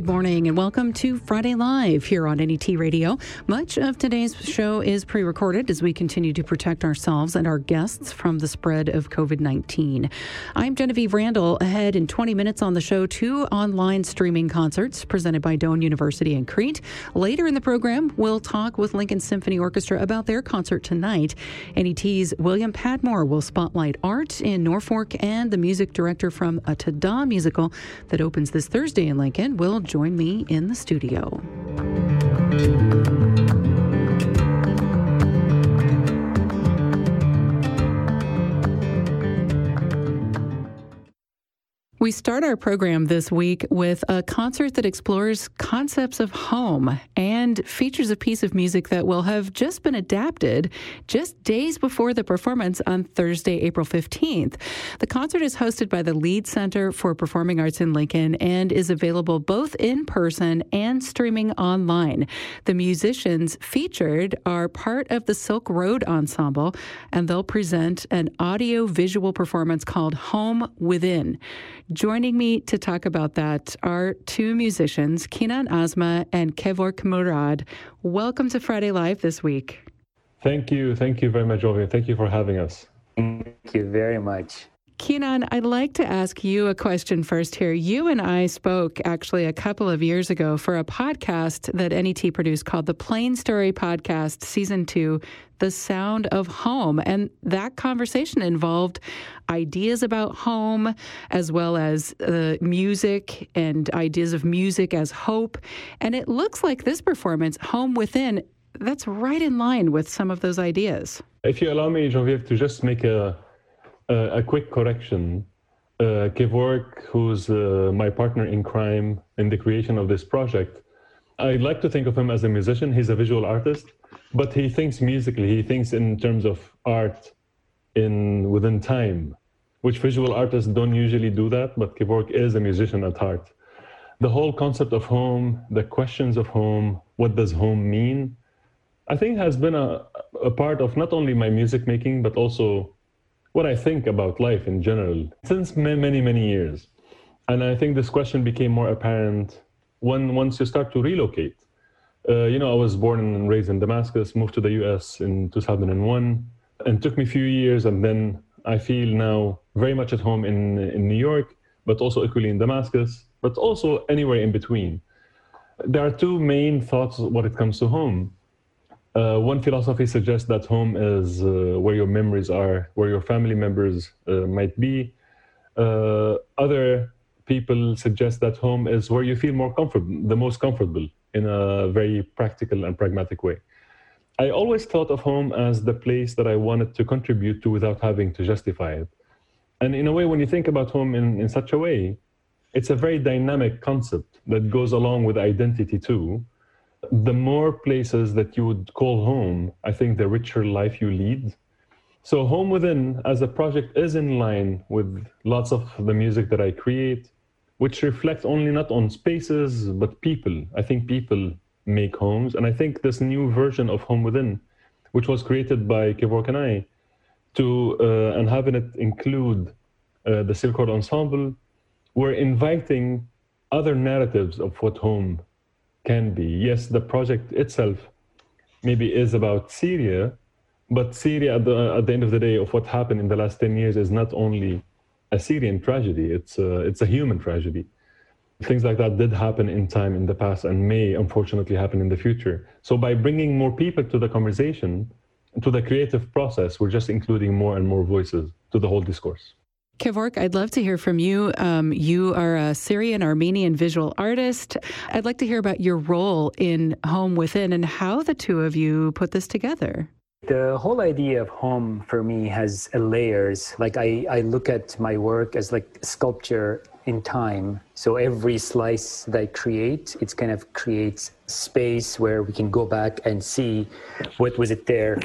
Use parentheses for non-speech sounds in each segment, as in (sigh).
Good morning and welcome to Friday Live here on NET Radio. Much of today's show is pre recorded as we continue to protect ourselves and our guests from the spread of COVID 19. I'm Genevieve Randall. Ahead in 20 minutes on the show, two online streaming concerts presented by Doane University in Crete. Later in the program, we'll talk with Lincoln Symphony Orchestra about their concert tonight. NET's William Padmore will spotlight art in Norfolk, and the music director from a Tada musical that opens this Thursday in Lincoln will join me in the studio. We start our program this week with a concert that explores concepts of home and features a piece of music that will have just been adapted just days before the performance on Thursday, April 15th. The concert is hosted by the Lied Center for Performing Arts in Lincoln and is available both in person and streaming online. The musicians featured are part of the Silkroad Ensemble, and they'll present an audio visual performance called Home Within. Joining me to talk about that are two musicians, Kinan Azmeh and Kevork Mourad. Welcome to Friday Live this week. Thank you. Thank you very much, Ovi. Thank you for having us. Thank you very much. Kinan, I'd like to ask you a question first here. You and I spoke actually a couple of years ago for a podcast that NET produced called the Plain Story Podcast, Season 2, The Sound of Home. And that conversation involved ideas about home as well as uh, music and ideas of music as hope. And it looks like this performance, Home Within, that's right in line with some of those ideas. If you allow me, Genevieve, to just make a a quick correction. Uh, Kevork, who's uh, my partner in crime in the creation of this project, I'd like to think of him as a musician. He's a visual artist, but he thinks musically. He thinks in terms of art in within time, which visual artists don't usually do that. But Kevork is a musician at heart. The whole concept of home, the questions of home, what does home mean, I think has been a, a part of not only my music making, but also what I think about life in general since many, many years. And I think this question became more apparent when once you start to relocate. Uh, you know, I was born and raised in Damascus, moved to the US in 2001, and took me a few years. And then I feel now very much at home in, in New York, but also equally in Damascus, but also anywhere in between. There are two main thoughts when it comes to home. Uh, one philosophy suggests that home is uh, where your memories are, where your family members uh, might be. Uh, other people suggest that home is where you feel more comfortable, the most comfortable, in a very practical and pragmatic way. I always thought of home as the place that I wanted to contribute to without having to justify it. And in a way, when you think about home in, in such a way, it's a very dynamic concept that goes along with identity too the more places that you would call home, I think the richer life you lead. So, Home Within as a project is in line with lots of the music that I create, which reflect only not on spaces, but people. I think people make homes. And I think this new version of Home Within, which was created by Kevork and I, to, uh, and having it include uh, the Silkroad Ensemble, we're inviting other narratives of what home can be. Yes, the project itself maybe is about Syria, but Syria at the, at the end of the day of what happened in the last 10 years is not only a Syrian tragedy, it's a, it's a human tragedy. Things like that did happen in time in the past and may unfortunately happen in the future. So by bringing more people to the conversation, to the creative process, we're just including more and more voices to the whole discourse. Kevork, I'd love to hear from you. Um, you are a Syrian Armenian visual artist. I'd like to hear about your role in Home Within and how the two of you put this together. The whole idea of home for me has layers. Like I, I look at my work as like sculpture in time. So every slice that I create, it kind of creates space where we can go back and see what was it there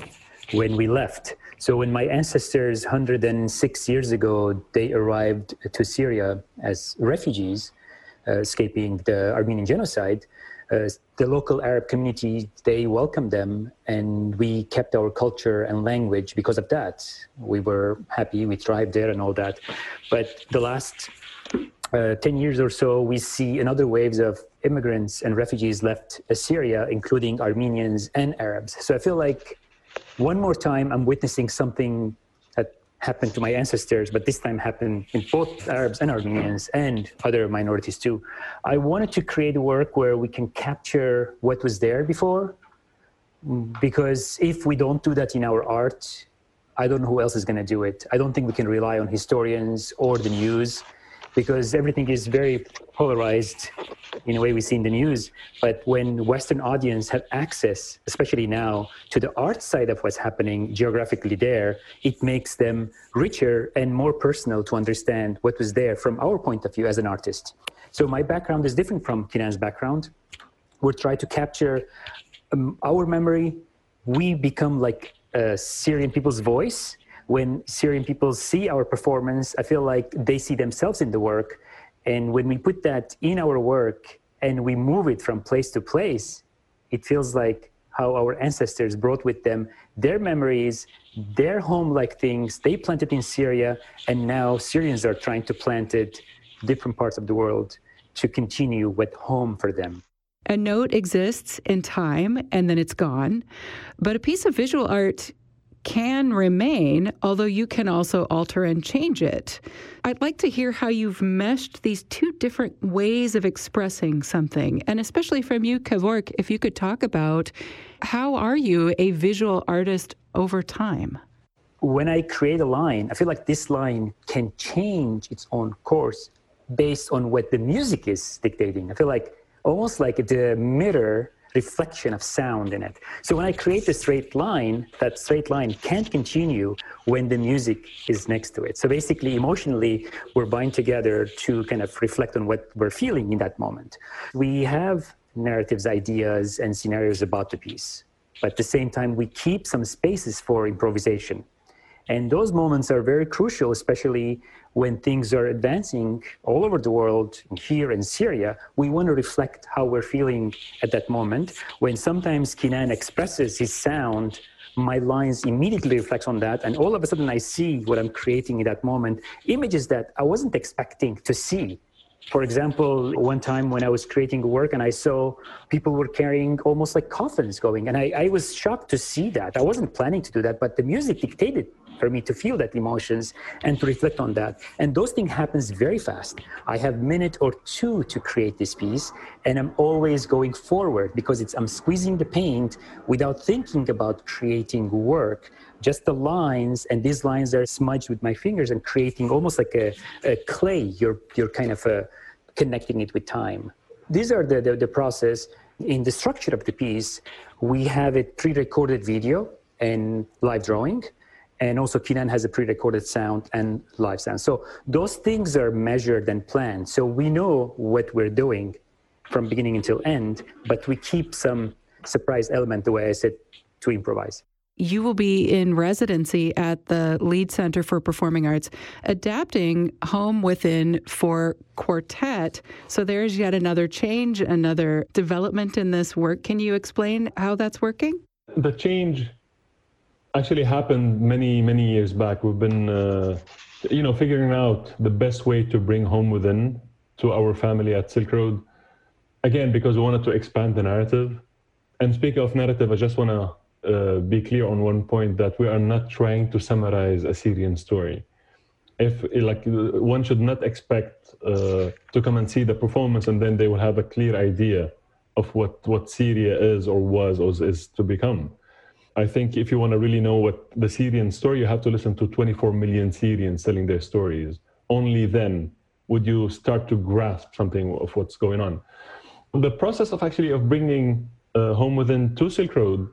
when we left. So when my ancestors 106 years ago, they arrived to Syria as refugees, uh, escaping the Armenian genocide, uh, the local Arab community, they welcomed them and we kept our culture and language because of that. We were happy, we thrived there and all that. But the last uh, 10 years or so, we see another waves of immigrants and refugees left Syria, including Armenians and Arabs. So I feel like one more time I'm witnessing something that happened to my ancestors, but this time happened in both Arabs and Armenians and other minorities too. I wanted to create a work where we can capture what was there before, because if we don't do that in our art, I don't know who else is going to do it. I don't think we can rely on historians or the news because everything is very polarized in a way we see in the news. But when Western audience have access, especially now, to the art side of what's happening geographically there, it makes them richer and more personal to understand what was there from our point of view as an artist. So my background is different from Kinan's background. we are trying to capture um, our memory. We become like uh, Syrian people's voice when Syrian people see our performance, I feel like they see themselves in the work. And when we put that in our work and we move it from place to place, it feels like how our ancestors brought with them their memories, their home like things they planted in Syria, and now Syrians are trying to plant it different parts of the world to continue with home for them. A note exists in time and then it's gone, but a piece of visual art can remain, although you can also alter and change it. I'd like to hear how you've meshed these two different ways of expressing something, and especially from you, Kevork, if you could talk about how are you a visual artist over time? When I create a line, I feel like this line can change its own course based on what the music is dictating. I feel like almost like the mirror reflection of sound in it. So when I create a straight line, that straight line can't continue when the music is next to it. So basically, emotionally, we're bind together to kind of reflect on what we're feeling in that moment. We have narratives, ideas, and scenarios about the piece. But at the same time, we keep some spaces for improvisation. And those moments are very crucial, especially when things are advancing all over the world, here in Syria. We want to reflect how we're feeling at that moment. When sometimes Kinan expresses his sound, my lines immediately reflect on that. And all of a sudden, I see what I'm creating in that moment images that I wasn't expecting to see. For example, one time when I was creating a work and I saw people were carrying almost like coffins going, and I, I was shocked to see that. I wasn't planning to do that, but the music dictated for me to feel that emotions and to reflect on that. And those things happens very fast. I have minute or two to create this piece, and I'm always going forward because it's I'm squeezing the paint without thinking about creating work. Just the lines, and these lines are smudged with my fingers and creating almost like a, a clay. You're you're kind of uh, connecting it with time. These are the, the the process. In the structure of the piece, we have a pre-recorded video and live drawing and also Kinan has a pre-recorded sound and live sound. So those things are measured and planned. So we know what we're doing from beginning until end, but we keep some surprise element, the way I said, to improvise. You will be in residency at the Lied Center for Performing Arts, adapting Home Within for quartet. So there's yet another change, another development in this work. Can you explain how that's working? The change actually happened many many years back. We've been uh, you know figuring out the best way to bring home within to our family at silkroad. Again because we wanted to expand the narrative. And speaking of narrative i just want to uh, be clear on one point that we are not trying to summarize a syrian story. If like one should not expect uh, to come and see the performance and then they will have a clear idea of what what syria is or was or is to become I think if you want to really know what the Syrian story, you have to listen to 24 million Syrians telling their stories. Only then would you start to grasp something of what's going on. The process of actually of bringing uh, Home Within to Silkroad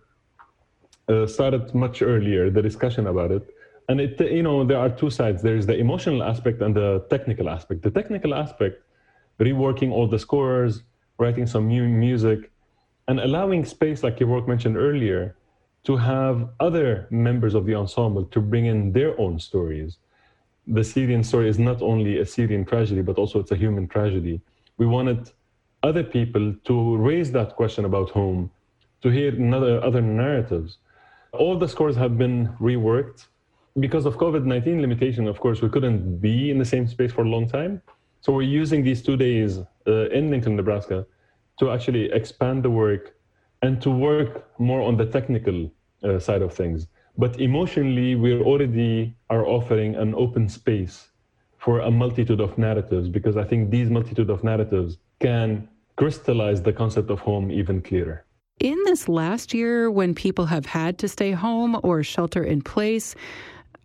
uh, started much earlier. The discussion about it, and it you know there are two sides. There is the emotional aspect and the technical aspect. The technical aspect, reworking all the scores, writing some new music, and allowing space, like Kevork mentioned earlier, to have other members of the ensemble to bring in their own stories. The Syrian story is not only a Syrian tragedy, but also it's a human tragedy. We wanted other people to raise that question about home, to hear another, other narratives. All the scores have been reworked. Because of COVID 19 limitation, of course, we couldn't be in the same space for a long time. So we're using these two days uh, in Lincoln, Nebraska, to actually expand the work and to work more on the technical uh, side of things. But emotionally, we already are offering an open space for a multitude of narratives because I think these multitude of narratives can crystallize the concept of home even clearer. In this last year, when people have had to stay home or shelter in place,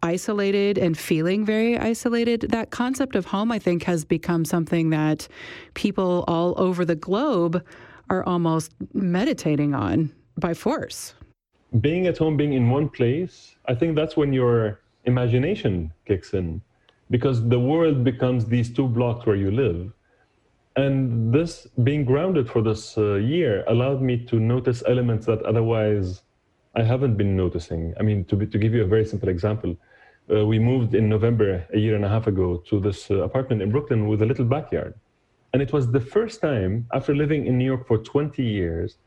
isolated and feeling very isolated, that concept of home, I think, has become something that people all over the globe are almost meditating on by force. Being at home, being in one place, I think that's when your imagination kicks in because the world becomes these two blocks where you live. And this being grounded for this uh, year allowed me to notice elements that otherwise I haven't been noticing. I mean, to, be, to give you a very simple example, uh, we moved in November a year and a half ago to this uh, apartment in Brooklyn with a little backyard. And it was the first time after living in New York for 20 years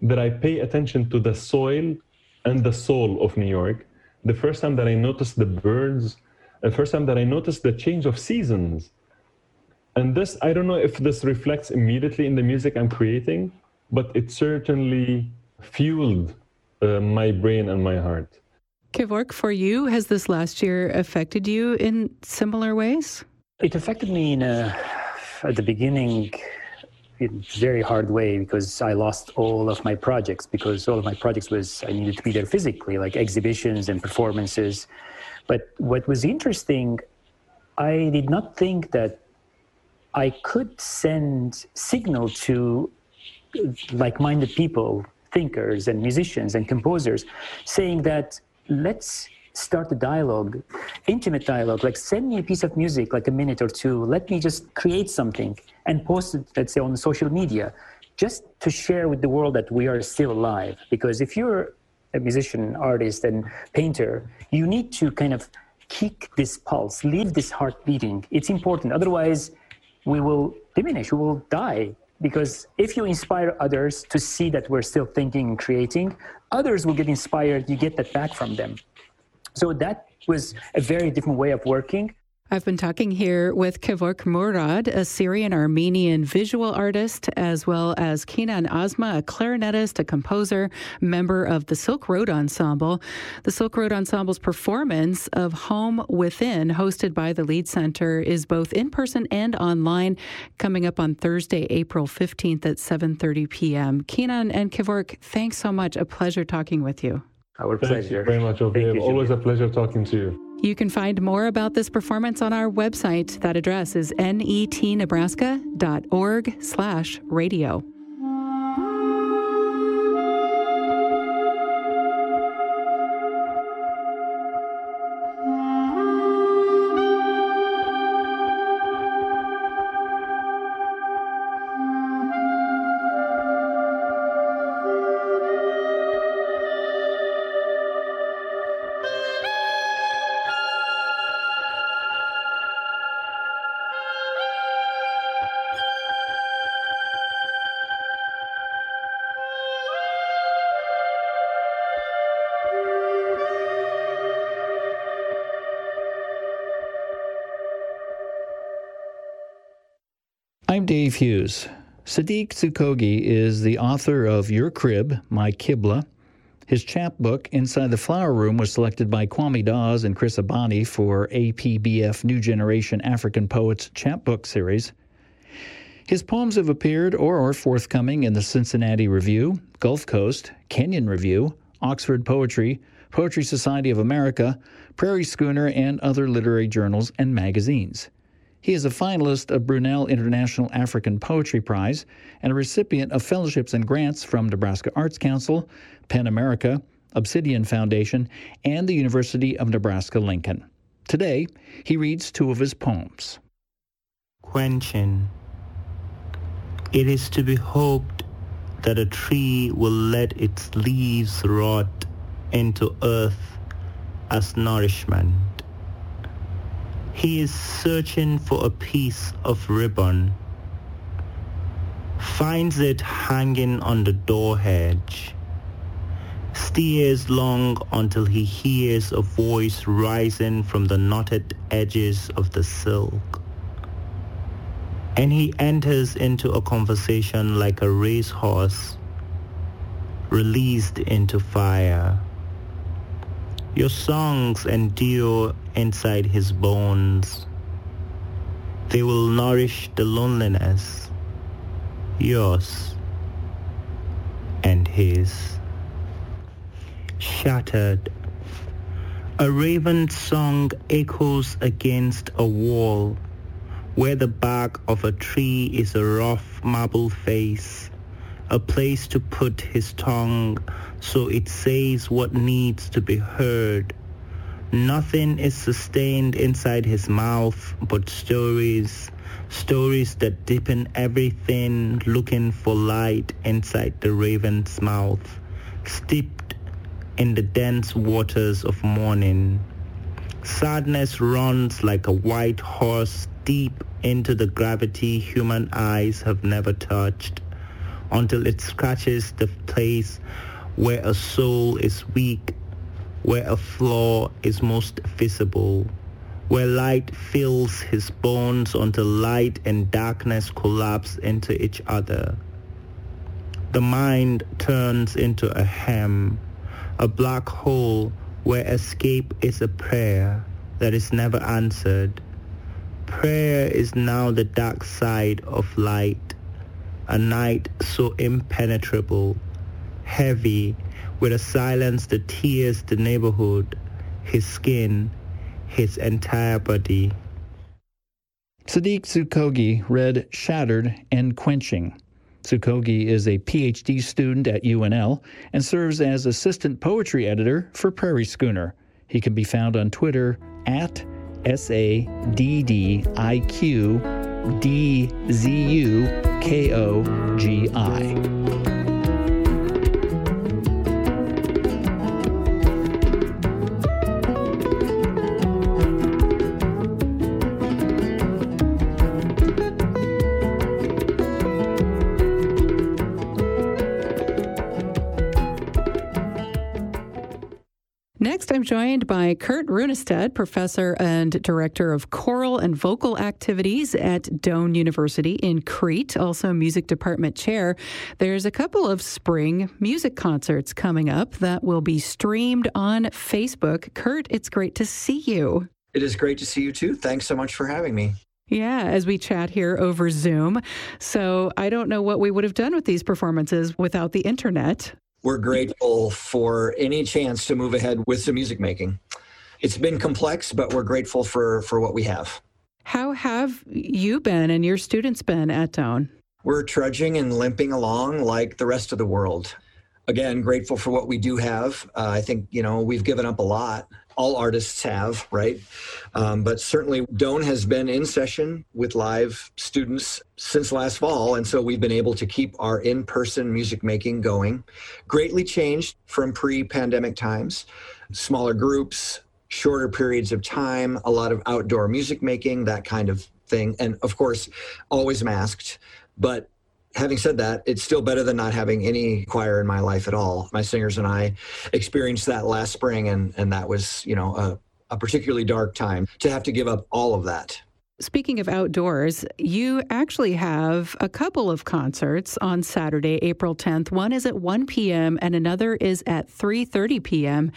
that I pay attention to the soil and the soul of New York. The first time that I noticed the birds, the first time that I noticed the change of seasons. And this, I don't know if this reflects immediately in the music I'm creating, but it certainly fueled uh, my brain and my heart. Kevork, for you, has this last year affected you in similar ways? It affected me in a, at the beginning in a very hard way because I lost all of my projects because all of my projects was I needed to be there physically, like exhibitions and performances. But what was interesting, I did not think that I could send signal to uh, like-minded people, thinkers and musicians and composers, saying that let's start a dialogue, intimate dialogue, like send me a piece of music, like a minute or two. Let me just create something and post it, let's say, on social media, just to share with the world that we are still alive. Because if you're a musician, artist, and painter, you need to kind of kick this pulse, leave this heart beating. It's important. Otherwise, we will diminish, we will die. Because if you inspire others to see that we're still thinking and creating, others will get inspired. You get that back from them. So that was a very different way of working. I've been talking here with Kevork Mourad, a Syrian Armenian visual artist, as well as Kinan Azmeh, a clarinetist, a composer, member of the Silkroad Ensemble. The Silkroad Ensemble's performance of Home Within, hosted by the Lied Center, is both in person and online, coming up on Thursday, April 15th at 7:30 p.m. Kinan and Kevork, thanks so much. A pleasure talking with you. Our pleasure. Thank you very much, Oviv. Always a pleasure talking to you. You can find more about this performance on our website. That address is netnebraska.org slash radio. Dave Hughes. Saddiq Dzukogi is the author of Your Crib, My Qibla. His chapbook, Inside the Flower Room, was selected by Kwame Dawes and Chris Abani for APBF New Generation African Poets chapbook series. His poems have appeared or are forthcoming in the Cincinnati Review, Gulf Coast, Kenyon Review, Oxford Poetry, Poetry Society of America, Prairie Schooner, and other literary journals and magazines. He is a finalist of Brunel International African Poetry Prize and a recipient of fellowships and grants from Nebraska Arts Council, PEN America, Obsidian Foundation, and the University of Nebraska Lincoln. Today, he reads two of his poems. Quenching. It is to be hoped that a tree will let its leaves rot into earth as nourishment he is searching for a piece of ribbon, finds it hanging on the door hedge, steers long until he hears a voice rising from the knotted edges of the silk. and he enters into a conversation like a racehorse released into fire. Your songs endure inside his bones. They will nourish the loneliness, yours and his. Shattered. A raven's song echoes against a wall where the bark of a tree is a rough marble face, a place to put his tongue so it says what needs to be heard. Nothing is sustained inside his mouth but stories, stories that deepen everything looking for light inside the raven's mouth, steeped in the dense waters of morning. Sadness runs like a white horse deep into the gravity human eyes have never touched until it scratches the place where a soul is weak, where a flaw is most visible, where light fills his bones until light and darkness collapse into each other. The mind turns into a hem, a black hole where escape is a prayer that is never answered. Prayer is now the dark side of light, a night so impenetrable, heavy, with a silence that tears the neighborhood, his skin, his entire body. Saddiq Dzukogi read Shattered and Quenching. Dzukogi is a PhD student at UNL and serves as assistant poetry editor for Prairie Schooner. He can be found on Twitter at S A D D I Q D Z U K O G I. by Kurt Runestad, professor and director of choral and vocal activities at Doane University in Crete, also music department chair. There's a couple of spring music concerts coming up that will be streamed on Facebook. Kurt, it's great to see you. It is great to see you too. Thanks so much for having me. Yeah, as we chat here over Zoom. So I don't know what we would have done with these performances without the internet. We're grateful for any chance to move ahead with some music making. It's been complex, but we're grateful for, for what we have. How have you been and your students been at Doane? We're trudging and limping along like the rest of the world. Again, grateful for what we do have. Uh, I think, you know, we've given up a lot all artists have, right? Um, but certainly Doane has been in session with live students since last fall. And so we've been able to keep our in person music making going. Greatly changed from pre pandemic times, smaller groups, shorter periods of time, a lot of outdoor music making, that kind of thing. And of course, always masked. But having said that, it's still better than not having any choir in my life at all. My singers and I experienced that last spring, and, and that was, you know, a, a particularly dark time to have to give up all of that. Speaking of outdoors, you actually have a couple of concerts on Saturday, April 10th. One is at 1 p.m. and another is at 3:30 p.m.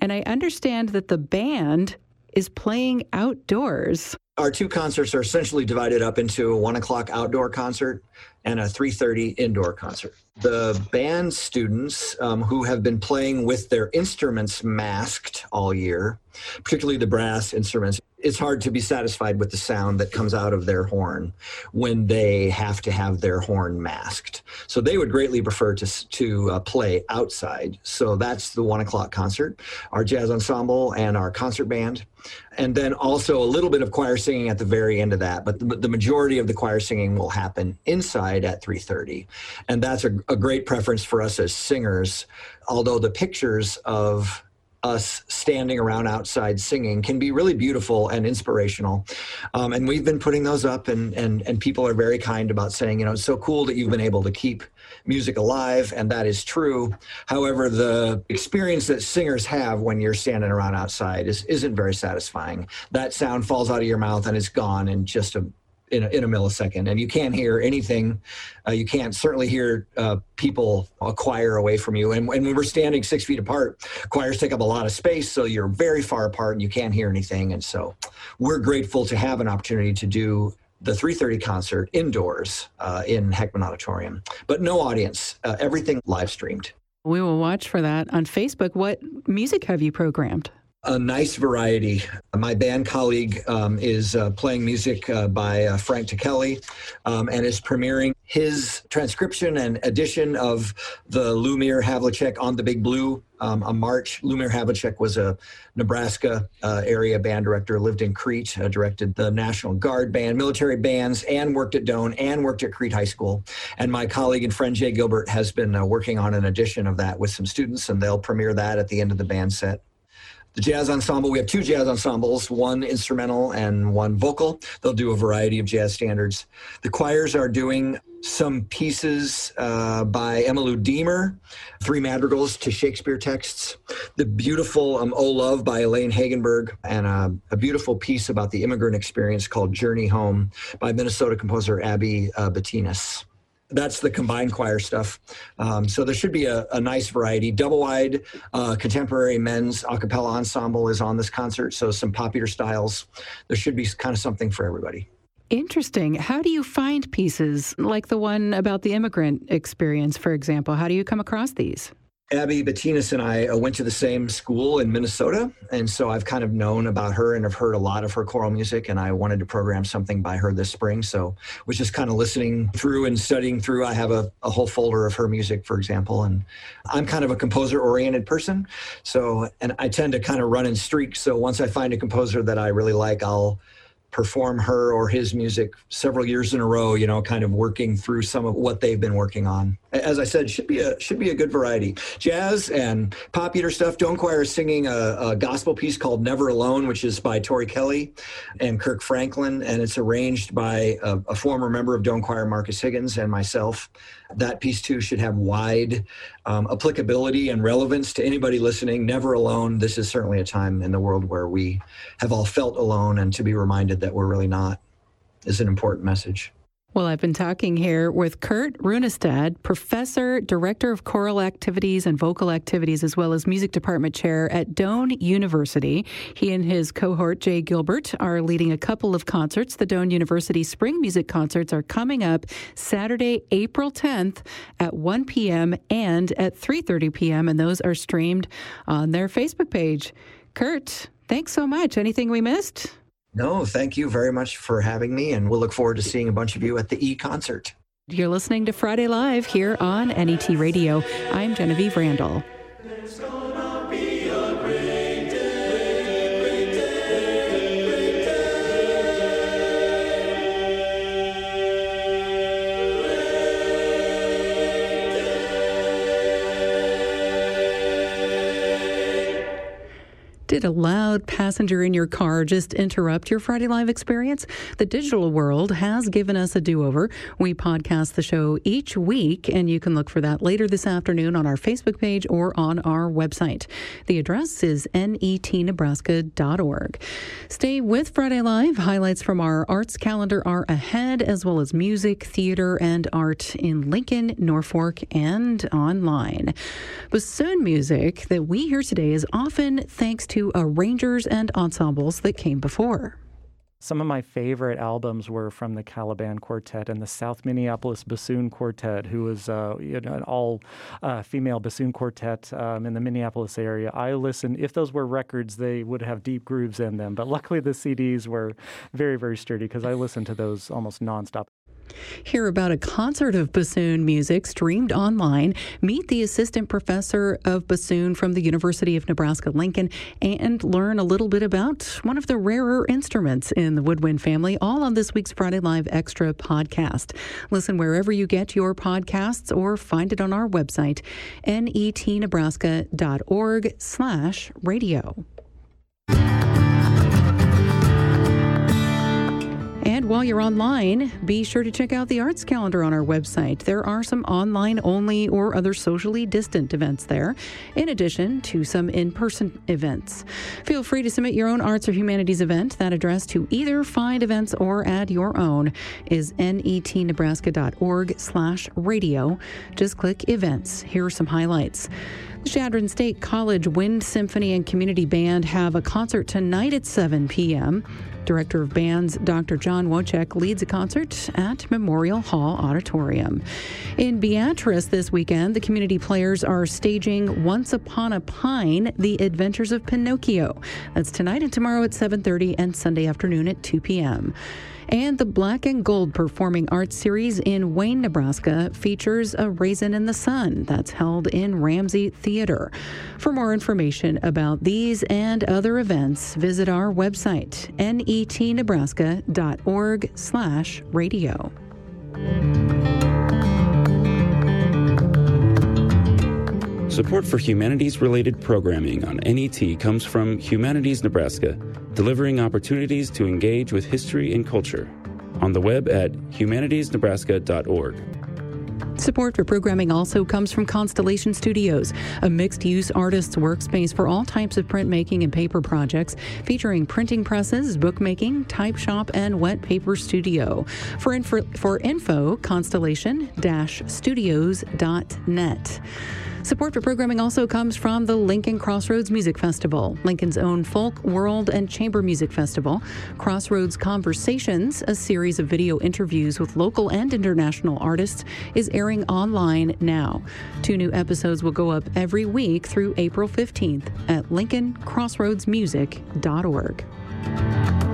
And I understand that the band is playing outdoors. Our two concerts are essentially divided up into a one o'clock outdoor concert and a 3.30 indoor concert the band students um, who have been playing with their instruments masked all year particularly the brass instruments it's hard to be satisfied with the sound that comes out of their horn when they have to have their horn masked. So they would greatly prefer to to uh, play outside. So that's the one o'clock concert, our jazz ensemble and our concert band, and then also a little bit of choir singing at the very end of that. But the, the majority of the choir singing will happen inside at 3:30, and that's a, a great preference for us as singers. Although the pictures of us standing around outside singing can be really beautiful and inspirational. Um, and we've been putting those up, and, and, and people are very kind about saying, you know, it's so cool that you've been able to keep music alive, and that is true. However, the experience that singers have when you're standing around outside is, isn't very satisfying. That sound falls out of your mouth and it's gone in just a in a, in a millisecond, and you can't hear anything. Uh, you can't certainly hear uh, people a choir away from you. And, and when we're standing six feet apart, choirs take up a lot of space, so you're very far apart and you can't hear anything. And so, we're grateful to have an opportunity to do the 3:30 concert indoors uh, in Heckman Auditorium, but no audience. Uh, everything live streamed. We will watch for that on Facebook. What music have you programmed? A nice variety. My band colleague um, is uh, playing music uh, by uh, Frank Ticheli um, and is premiering his transcription and edition of the Lumir Havlicek on the Big Blue um, a March. Lumir Havlicek was a Nebraska uh, area band director, lived in Crete, uh, directed the National Guard band, military bands, and worked at Doane and worked at Crete High School. And my colleague and friend Jay Gilbert has been uh, working on an edition of that with some students, and they'll premiere that at the end of the band set the jazz ensemble. We have two jazz ensembles, one instrumental and one vocal. They'll do a variety of jazz standards. The choirs are doing some pieces uh, by Emma Lou Diemer, three madrigals to Shakespeare texts, the beautiful um, Oh Love by Elaine Hagenberg, and a, a, beautiful piece about the immigrant experience called Journey Home by Minnesota composer Abbie uh, Betinis that's the combined choir stuff. Um, so there should be a, a nice variety. Double wide uh, contemporary men's a cappella ensemble is on this concert, so some popular styles. There should be kind of something for everybody. Interesting. How do you find pieces like the one about the immigrant experience, for example? How do you come across these? Abbie Betinis and I uh, went to the same school in Minnesota, and so I've kind of known about her and have heard a lot of her choral music. And I wanted to program something by her this spring, so was just kind of listening through and studying through. I have a, a whole folder of her music, for example, and I'm kind of a composer-oriented person, so and I tend to kind of run in streaks. So once I find a composer that I really like, I'll perform her or his music several years in a row you know kind of working through some of what they've been working on. As i said should be a should be a good variety. Jazz and popular stuff Doane choir is singing a, a gospel piece called never alone which is by tori kelly and kirk franklin and it's arranged by a, a former member of Doane choir marcus higgins and myself that piece too should have wide um, applicability and relevance to anybody listening. Never alone. This is certainly a time in the world where we have all felt alone, and to be reminded that we're really not is an important message. Well, I've been talking here with Kurt Runestad, professor, director of choral activities and vocal activities, as well as music department chair at Doane University. He and his cohort, Jay Gilbert, are leading a couple of concerts. The Doane University Spring Music Concerts are coming up Saturday, April 10th at 1 p.m. and at 3:30 p.m. and those are streamed on their Facebook page. Kurt, thanks so much. Anything we missed? No, thank you very much for having me, and we'll look forward to seeing a bunch of you at the E concert. You're listening to Friday Live here on NET Radio. I'm Genevieve Randall. Did a loud passenger in your car just interrupt your Friday Live experience? The digital world has given us a do over. We podcast the show each week, and you can look for that later this afternoon on our Facebook page or on our website. The address is netnebraska.org. Stay with Friday Live. Highlights from our arts calendar are ahead, as well as music, theater, and art in Lincoln, Norfolk, and online. Bassoon music that we hear today is often thanks to to arrangers and ensembles that came before. Some of my favorite albums were from the Caliban Quartet and the South Minneapolis Bassoon Quartet, who was uh, you know, an all uh, female bassoon quartet um, in the Minneapolis area. I listened, if those were records, they would have deep grooves in them. But luckily, the CDs were very, very sturdy because I listened to those almost nonstop. Hear about a concert of bassoon music streamed online. Meet the assistant professor of bassoon from the University of Nebraska Lincoln and learn a little bit about one of the rarer instruments in the woodwind family, all on this week's Friday Live Extra podcast. Listen wherever you get your podcasts or find it on our website, netnebraska.org slash radio. And while you're online, be sure to check out the arts calendar on our website. There are some online only or other socially distant events there, in addition to some in person events. Feel free to submit your own arts or humanities event. That address to either find events or add your own is netnebraska.org slash radio. Just click events. Here are some highlights. Chadron State College Wind Symphony and Community Band have a concert tonight at 7 p.m. Director of Bands Dr. John Wojcik leads a concert at Memorial Hall Auditorium. In Beatrice this weekend, the community players are staging Once Upon a Pine: The Adventures of Pinocchio. That's tonight and tomorrow at 7:30 and Sunday afternoon at 2 p.m. And the Black and Gold Performing Arts Series in Wayne, Nebraska features a Raisin in the Sun that's held in Ramsey Theater. For more information about these and other events, visit our website, netnebraska.org slash radio. Support for humanities related programming on NET comes from Humanities Nebraska, delivering opportunities to engage with history and culture. On the web at humanitiesnebraska.org. Support for programming also comes from Constellation Studios, a mixed use artist's workspace for all types of printmaking and paper projects, featuring printing presses, bookmaking, type shop, and wet paper studio. For info, for info constellation studios.net. Support for programming also comes from the Lincoln Crossroads Music Festival, Lincoln's own folk, world, and chamber music festival. Crossroads Conversations, a series of video interviews with local and international artists, is airing online now. Two new episodes will go up every week through April 15th at lincolncrossroadsmusic.org.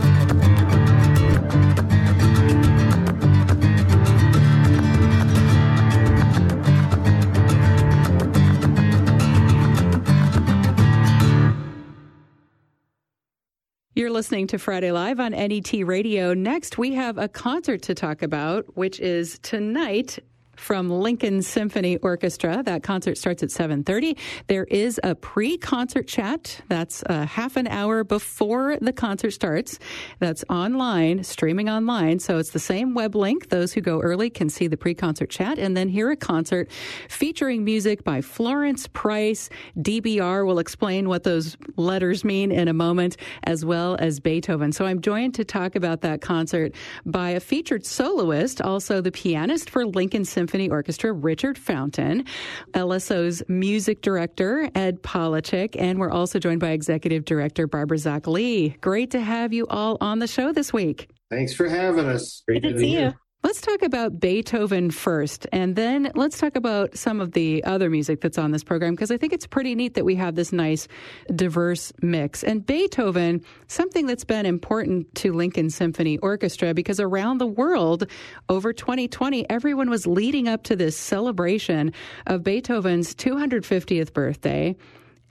You're listening to Friday Live on NET Radio. Next, we have a concert to talk about, which is tonight from Lincoln Symphony Orchestra. That concert starts at 7:30. There is a pre-concert chat. That's a half an hour before the concert starts. That's online, streaming online. So it's the same web link. Those who go early can see the pre-concert chat and then hear a concert featuring music by Florence Price. DBR will explain what those letters mean in a moment, as well as Beethoven. So I'm joined to talk about that concert by a featured soloist, also the pianist for Lincoln Symphony Symphony Orchestra, Richard Fountain, LSO's music director, Ed Polochick, and we're also joined by executive director Barbara Zach Lee. Great to have you all on the show this week. Thanks for having us. Great Good to see you. Let's talk about Beethoven first, and then let's talk about some of the other music that's on this program because I think it's pretty neat that we have this nice, diverse mix. And Beethoven, something that's been important to Lincoln Symphony Orchestra because around the world over 2020, everyone was leading up to this celebration of Beethoven's 250th birthday.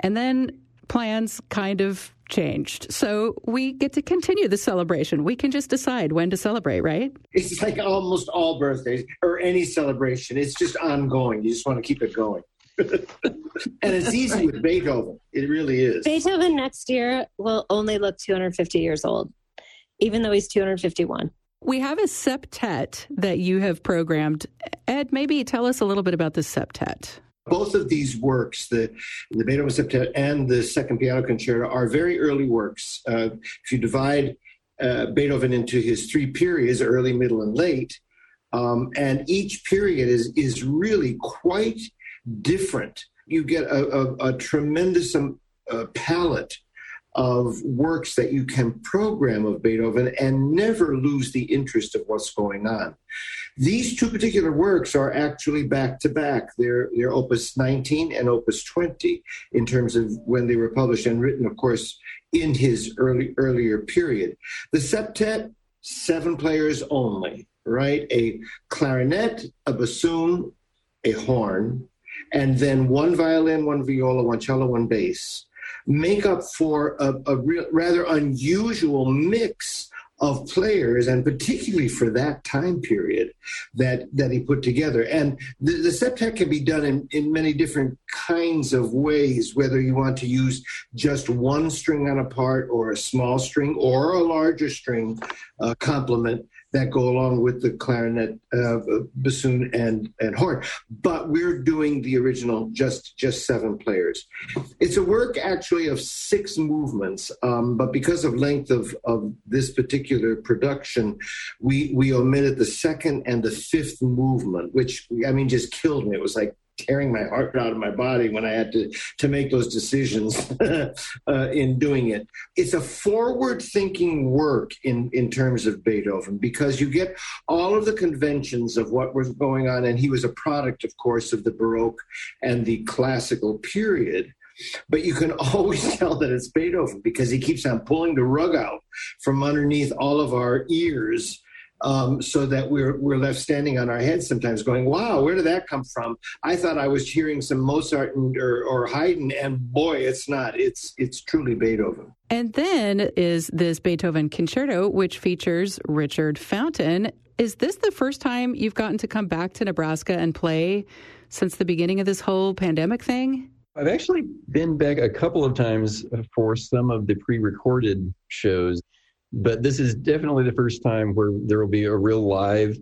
And then plans kind of changed. So we get to continue the celebration. We can just decide when to celebrate, right? It's like almost all birthdays or any celebration. It's just ongoing. You just want to keep it going. (laughs) and it's easy with Beethoven. It really is. Beethoven next year will only look 250 years old, even though he's 251. We have a septet that you have programmed. Ed, maybe tell us a little bit about the septet. Both of these works, the, the Beethoven Septet and the Second Piano Concerto, are very early works. Uh, if you divide uh, Beethoven into his three periods, early, middle, and late, um, and each period is, is really quite different. You get a, a, a tremendous um, uh, palette of works that you can program of Beethoven and never lose the interest of what's going on. These two particular works are actually back to back. They're, they're Opus 19 and Opus 20 in terms of when they were published and written, of course, in his early earlier period. The septet, seven players only, right? A clarinet, a bassoon, a horn, and then one violin, one viola, one cello, one bass make up for a, a rather unusual mix of players, and particularly for that time period that that he put together. And the, the septet can be done in, in many different kinds of ways, whether you want to use just one string on a part, or a small string, or a larger string uh, complement that go along with the clarinet, uh, bassoon, and and horn. But we're doing the original, just just seven players. It's a work actually of six movements, um, but because of length of of this particular production, we we omitted the second and the fifth movement, which I mean just killed me. It was like tearing my heart out of my body when I had to to make those decisions (laughs) uh, in doing it. It's a forward thinking work in in terms of Beethoven because you get all of the conventions of what was going on, and he was a product, of course, of the Baroque and the classical period. But you can (laughs) always tell that it's Beethoven because he keeps on pulling the rug out from underneath all of our ears um, so that we're we're left standing on our heads sometimes, going, "Wow, where did that come from?" I thought I was hearing some Mozart and, or, or Haydn, and boy, it's not. It's it's truly Beethoven. And then is this Beethoven concerto, which features Richard Fountain. Is this the first time you've gotten to come back to Nebraska and play since the beginning of this whole pandemic thing? I've actually been back a couple of times for some of the pre recorded shows but this is definitely the first time where there will be a real live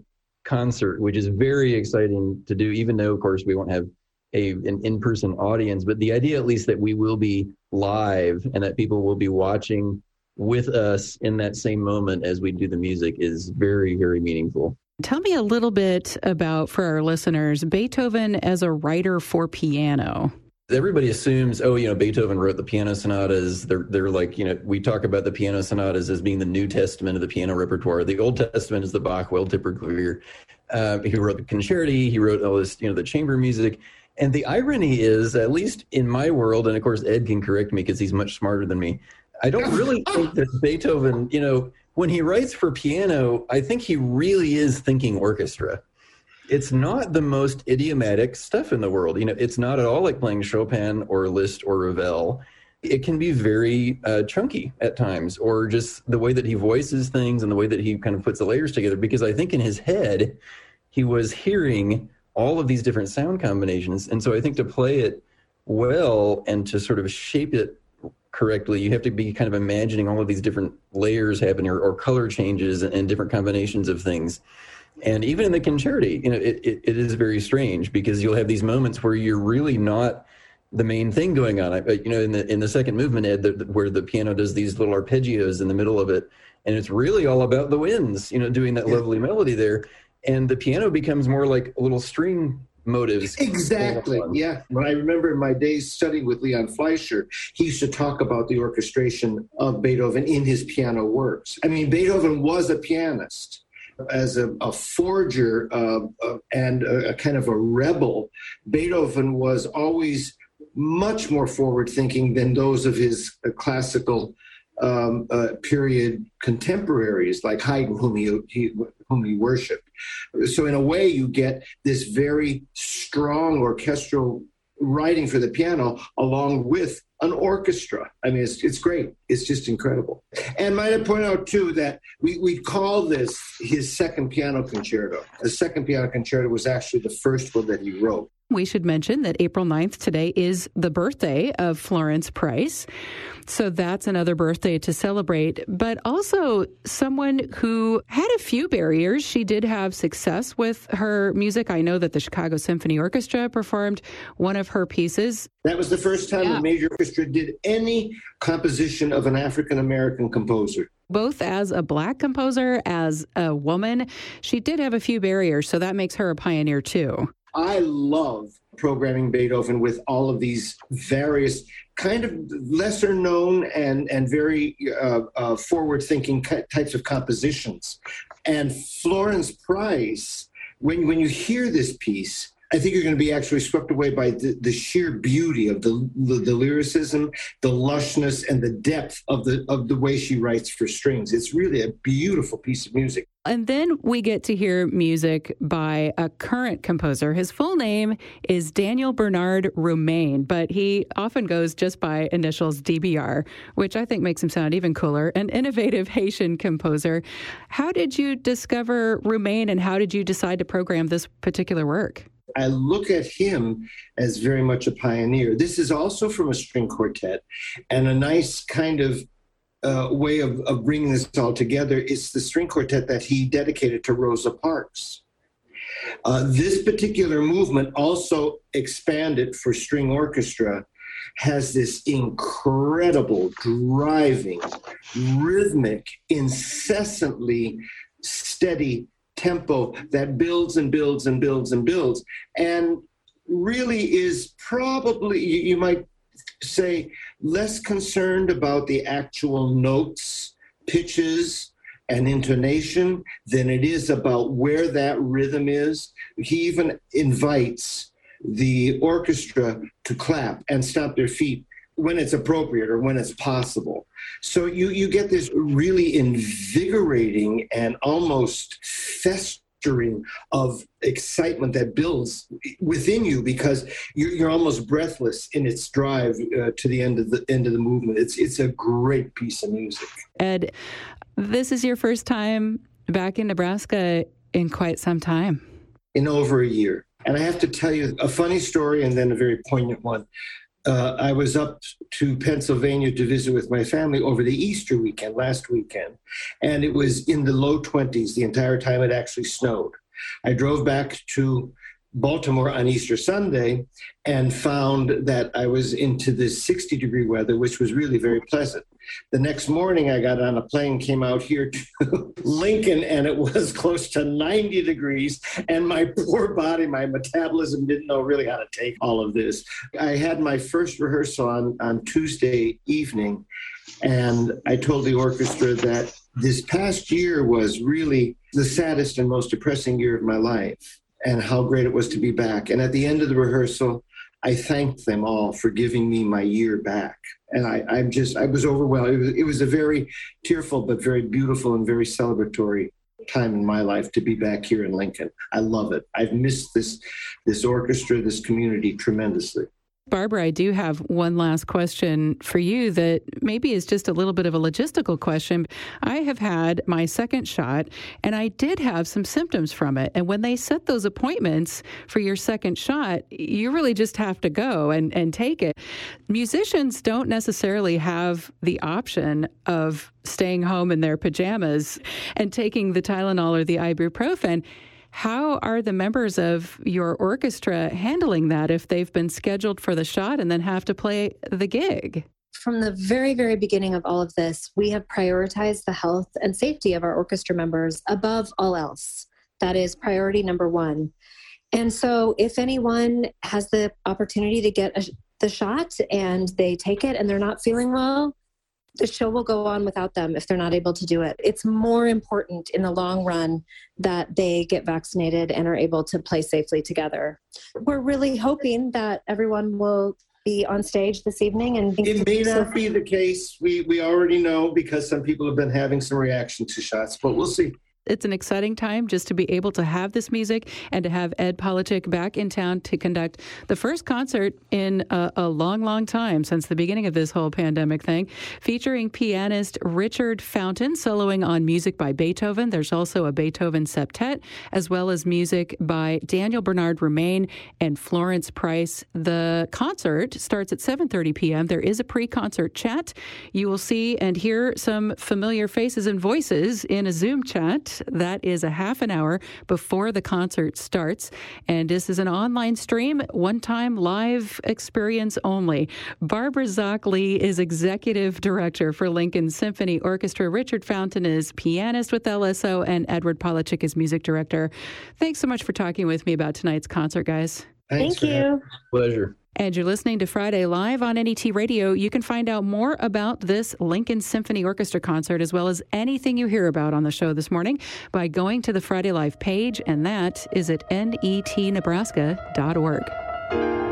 concert, which is very exciting to do, even though, of course, we won't have a an in person audience. But the idea, at least, that we will be live and that people will be watching with us in that same moment as we do the music is very, very meaningful. Tell me a little bit about, for our listeners, Beethoven as a writer for piano everybody assumes, oh, you know, Beethoven wrote the piano sonatas. They're they're like, you know, we talk about the piano sonatas as being the New Testament of the piano repertoire. The Old Testament is the Bach, Well-Tempered Clavier. Uh, he wrote the concerti. He wrote all this, you know, the chamber music. And the irony is, at least in my world, and of course Ed can correct me because he's much smarter than me. I don't really (laughs) think that Beethoven, you know, when he writes for piano, I think he really is thinking orchestra it's not the most idiomatic stuff in the world. You know, it's not at all like playing Chopin or Liszt or Ravel. It can be very uh, chunky at times, or just the way that he voices things and the way that he kind of puts the layers together. Because I think in his head, he was hearing all of these different sound combinations. And so I think to play it well and to sort of shape it correctly, you have to be kind of imagining all of these different layers happening or, or color changes and, and different combinations of things and even in the concerti, you know, it, it, it is very strange because you'll have these moments where you're really not the main thing going on. I, you know, in the in the second movement, Ed, the, where the piano does these little arpeggios in the middle of it, and it's really all about the winds. You know, doing that lovely melody there, and the piano becomes more like little string motives. Exactly. Yeah. When I remember in my days studying with Leon Fleisher, he used to talk about the orchestration of Beethoven in his piano works. I mean, Beethoven was a pianist as a, a forger uh, uh, and a, a, kind of a rebel, Beethoven was always much more forward thinking than those of his uh, classical um, uh, period contemporaries like Haydn, whom he, he, whom he worshipped. So in a way, you get this very strong orchestral writing for the piano along with an orchestra. I mean, it's, it's great. It's just incredible. And might I point out, too, that we, we call this his second piano concerto. The second piano concerto was actually the first one that he wrote. We should mention that April 9th today is the birthday of Florence Price. So that's another birthday to celebrate, but also someone who had a few barriers. She did have success with her music. I know that the Chicago Symphony Orchestra performed one of her pieces. That was the first time yeah. a major orchestra did any composition of an African American composer both as a black composer, as a woman. She did have a few barriers, so that makes her a pioneer too. I love programming Beethoven with all of these various kind of lesser known and and very uh, uh, forward thinking types of compositions. And Florence Price, when when you hear this piece, I think you're going to be actually swept away by the, the sheer beauty of the, the, the lyricism, the lushness, and the depth of the of the way she writes for strings. It's really a beautiful piece of music. And then we get to hear music by a current composer. His full name is Daniel Bernard Roumain, but he often goes just by initials DBR, which I think makes him sound even cooler. An innovative (laughs) Haitian composer. How did you discover Roumain and how did you decide to program this particular work? I look at him as very much a pioneer. This is also from a string quartet and a nice kind of uh, way of, of bringing this all together is the string quartet that he dedicated to Rosa Parks. Uh, this particular movement also expanded for string orchestra has this incredible driving rhythmic incessantly steady tempo that builds and builds and builds and builds and really is probably you, you might say less concerned about the actual notes pitches and intonation than it is about where that rhythm is. He even invites the orchestra to clap and stop their feet when it's appropriate or when it's possible. So you, you get this really invigorating and almost festering of excitement that builds within you because you're, you're almost breathless in its drive uh, to the end of the end of the movement. It's it's a great piece of music. Ed, this is your first time back in Nebraska in quite some time. In over a year. And I have to tell you a funny story and then a very poignant one. Uh, I was up to Pennsylvania to visit with my family over the Easter weekend, last weekend, and it was in the low 20s the entire time it actually snowed. I drove back to Baltimore on Easter Sunday and found that I was into this 60 degree weather, which was really very pleasant. The next morning, I got on a plane, came out here to (laughs) Lincoln, and it was (laughs) close to 90 degrees. And my (laughs) poor body, my metabolism didn't know really how to take all of this. I had my first rehearsal on, on Tuesday evening, and I told the orchestra that this past year was really the saddest and most depressing year of my life and how great it was to be back. And at the end of the rehearsal, I thanked them all for giving me my year back. And I, I'm just, I was overwhelmed. It was, it was a very tearful, but very beautiful and very celebratory time in my life to be back here in Lincoln. I love it. I've missed this, this orchestra, this community tremendously. Barbara, I do have one last question for you that maybe is just a little bit of a logistical question. I have had my second shot and I did have some symptoms from it. And when they set those appointments for your second shot, you really just have to go and, and take it. Musicians don't necessarily have the option of staying home in their pajamas and taking the Tylenol or the ibuprofen. How are the members of your orchestra handling that if they've been scheduled for the shot and then have to play the gig? From the very, very beginning of all of this, we have prioritized the health and safety of our orchestra members above all else. That is priority number one. And so, if anyone has the opportunity to get a, the shot and they take it and they're not feeling well, the show will go on without them if they're not able to do it. It's more important in the long run that they get vaccinated and are able to play safely together. We're really hoping that everyone will be on stage this evening and it may not be the case we we already know because some people have been having some reaction to shots but we'll see it's an exciting time just to be able to have this music and to have Ed Polochick back in town to conduct the first concert in a, a, long, long time since the beginning of this whole pandemic thing, featuring pianist Richard Fountain soloing on music by Beethoven. There's also a Beethoven septet, as well as music by Daniel Bernard Roumain and Florence Price. The concert starts at 7:30 p.m. There is a pre-concert chat. You will see and hear some familiar faces and voices in a Zoom chat. That is a half an hour before the concert starts. And this is an online stream, one time live experience only. Barbara Zockley is executive director for Lincoln Symphony Orchestra. Richard Fountain is pianist with LSO, and Edward Polochick is music director. Thanks so much for talking with me about tonight's concert, guys. Thanks Thank you. Pleasure. And you're listening to Friday Live on NET Radio. You can find out more about this Lincoln Symphony Orchestra concert as well as anything you hear about on the show this morning by going to the Friday Live page, and that is at netnebraska.org.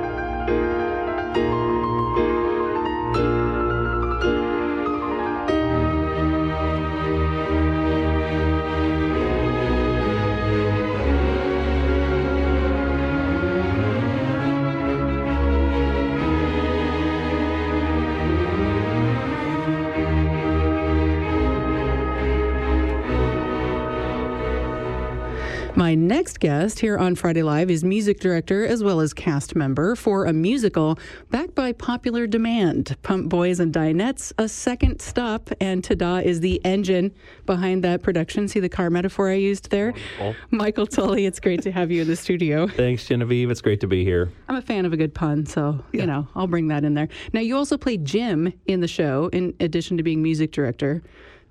My next guest here on Friday Live is music director as well as cast member for a musical backed by popular demand. Pump Boys and Dinettes, a second stop, and Tada is the engine behind that production. See the car metaphor I used there? Wonderful. Michael Tully, it's great to have you in the studio. (laughs) Thanks, Genevieve. It's great to be here. I'm a fan of a good pun, so, Yeah. you know, I'll bring that in there. Now, you also play Jim in the show, in addition to being music director.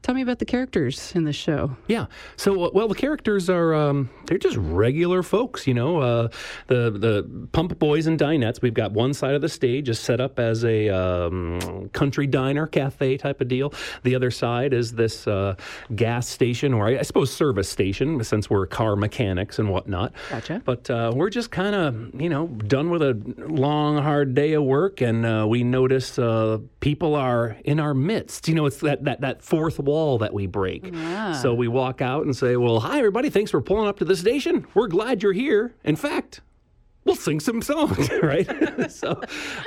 Tell me about the characters in the show. Yeah. So, uh, well, the characters are um, they're just regular folks, you know. Uh, the the Pump Boys and Dinettes. We've got one side of the stage is set up as a um, country diner, cafe type of deal. The other side is this uh, gas station, or I, I suppose service station, since we're car mechanics and whatnot. Gotcha. But uh, we're just kind of, you know, done with a long, hard day of work, and uh, we notice uh, people are in our midst. You know, it's that, that, that fourth wall that we break. So we walk out and say, Well, hi, everybody. Thanks for pulling up to the station. We're glad you're here. In fact, we'll sing some songs, (laughs) right? (laughs) so,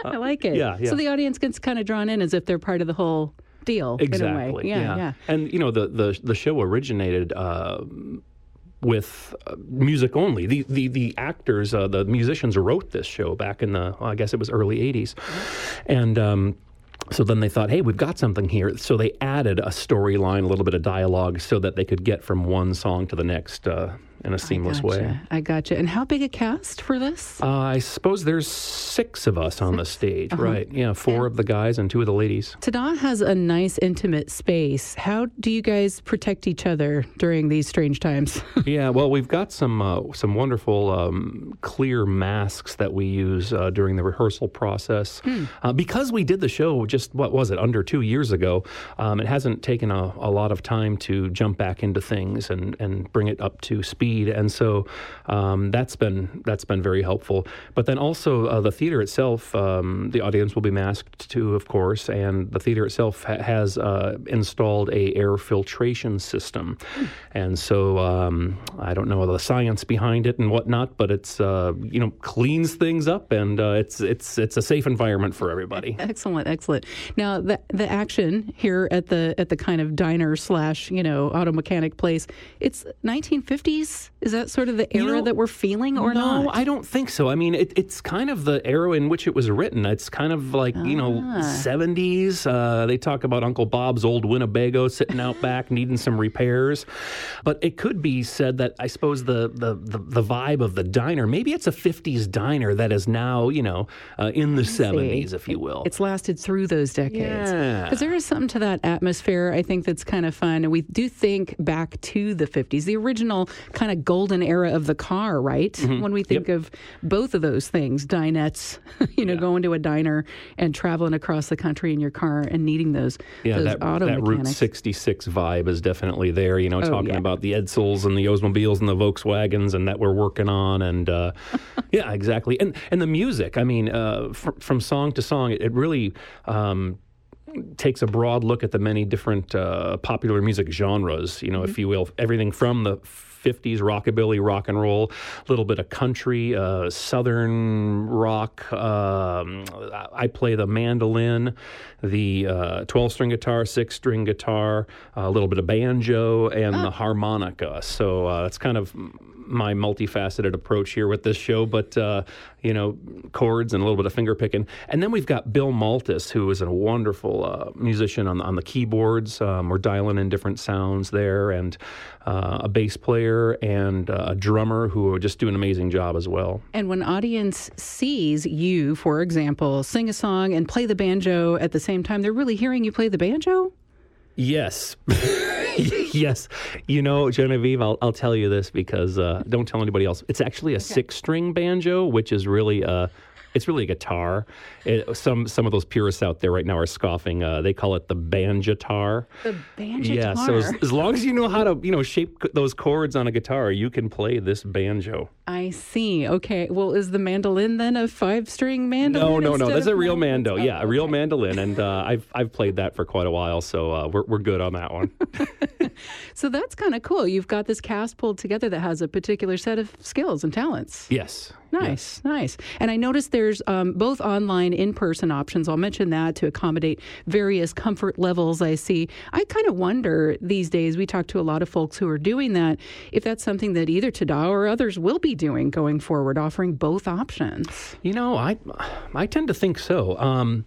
I like it. yeah, yeah. So the audience gets kind of drawn in as if they're part of the whole deal in a exactly. way. Yeah, yeah. And, you know, the, the, the show originated. Uh, with uh, music only. The the the actors, uh, the musicians wrote this show back in the well, I guess it was early '80s, and. Um, so then they thought, hey, we've got something here. So they added a storyline, a little bit of dialogue, so that they could get from one song to the next uh, in a seamless way. Gotcha. I gotcha. And how big a cast for this? Uh, I suppose there's six of us on the stage, right? Yeah, four of the guys and two of the ladies. Tada has a nice, intimate space. How do you guys protect each other during these strange times? (laughs) yeah, well, we've got some uh, some wonderful um, clear masks that we use uh, during the rehearsal process. Uh, because we did the show just what was it under two years ago, um, it hasn't taken a, a lot of time to jump back into things and, and bring it up to speed, and so um, that's been that's been very helpful. But then also uh, the theater itself, um, the audience will be masked too, of course, and the theater itself ha- has uh, installed a air filtration system, and so um, I don't know the science behind it and whatnot, but it's uh, you know cleans things up and uh, it's it's it's a safe environment for everybody. excellent, excellent. Now the the action here at the at the kind of diner slash you know auto mechanic place, it's 1950s. Is that sort of the era You know, that we're feeling or no, not? I don't think so. I mean, it, it's kind of the era in which it was written. It's kind of like, you know, Ah. 70s. Uh, they talk about Uncle Bob's old Winnebago sitting out back (laughs) needing some repairs. But it could be said that I suppose the, the, the, the vibe of the diner, maybe it's a 50s diner that is now, you know, uh, in the 70s, if you will. It's lasted through those decades. Yeah. Because there is something to that atmosphere, I think, that's kind of fun. And we do think back to the 50s, the original kind of golden era of the car, right? Mm-hmm. When we think of both of those things, dinettes, (laughs) you know, going to a diner and traveling across the country in your car and needing those, Yeah, those that, auto that Route 66 vibe is definitely there. You know, Oh, talking yeah. about the Edsels and the Oldsmobiles and the Volkswagens and that we're working on. And uh, (laughs) yeah, exactly. And and the music, I mean, uh, fr- from song to song, it, it really. Um, takes a broad look at the many different uh, popular music genres, you know, Mm-hmm. if you will, everything from the 50s rockabilly, rock and roll, a little bit of country, uh, southern rock. Um, I play the mandolin, the 12 string guitar, six string guitar, a little bit of banjo, and the harmonica. So uh, that's kind of my multifaceted approach here with this show, but uh, you know, chords and a little bit of finger picking. And then we've got Bill Maltus, who is a wonderful uh, musician on, on the keyboards. Um, we're dialing in different sounds there, and uh, a bass player and uh, a drummer who just do an amazing job as well. And when audience sees you, for example, sing a song and play the banjo at the same time, they're really hearing you play the banjo? Yes. (laughs) (laughs) yes. You know, Genevieve, I'll, I'll tell you this because uh, don't tell anybody else. It's actually a six string banjo, which is really uh, it's really a guitar. It, some some of those purists out there right now are scoffing. Uh, they call it the banjitar. The banjo Yeah. So as, as long as you know how to you know shape those chords on a guitar, you can play this banjo. I see. Okay. Well, is the mandolin then a five-string mandolin? No, no, no. That's a real mando. Oh, yeah, a real okay. mandolin, and uh, I've I've played that for quite a while, so uh, we're we're good on that one. (laughs) So that's kind of cool. You've got this cast pulled together that has a particular set of skills and talents. yes. Nice, nice. And I noticed there's um, both online, in person options. I'll mention that to accommodate various comfort levels I see. I kind of wonder these days, we talk to a lot of folks who are doing that, if that's something that either Tada or others will be doing going forward, offering both options. You know, I I tend to think so. Um,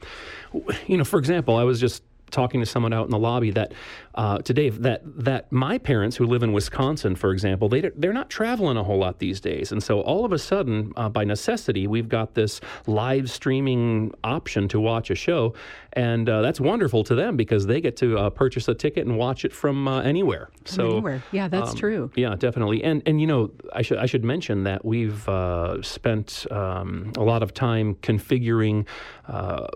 you know, for example, I was just talking to someone out in the lobby that uh, Dave, that that my parents who live in Wisconsin, for example, they they're not traveling a whole lot these days, and so all of a sudden, uh, by necessity, we've got this live streaming option to watch a show, and uh, that's wonderful to them because they get to uh, purchase a ticket and watch it from uh, anywhere. So anywhere. Yeah, that's um, true. Yeah, definitely. And and you know, I should I should mention that we've uh, spent um, a lot of time configuring, uh,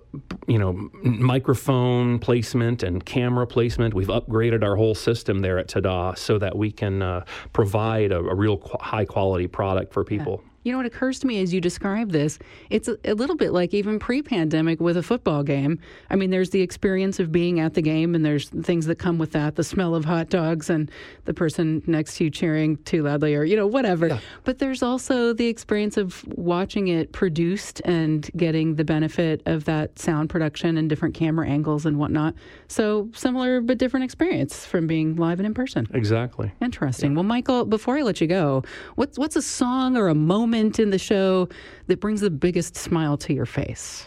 you know, microphone placement and camera placement. We've upgraded our whole system there at Tada so that we can uh, provide a, a real qu- high quality product for people. You know what occurs to me as you describe this? It's a, a little bit like even pre pandemic with a football game. I mean, there's the experience of being at the game, and there's things that come with that the smell of hot dogs and the person next to you cheering too loudly or, you know, whatever. But there's also the experience of watching it produced and getting the benefit of that sound production and different camera angles and whatnot. So similar but different experience from being live and in person. Exactly. Interesting. Well, Michael, before I let you go, what's what's a song or a moment in the show that brings the biggest smile to your face?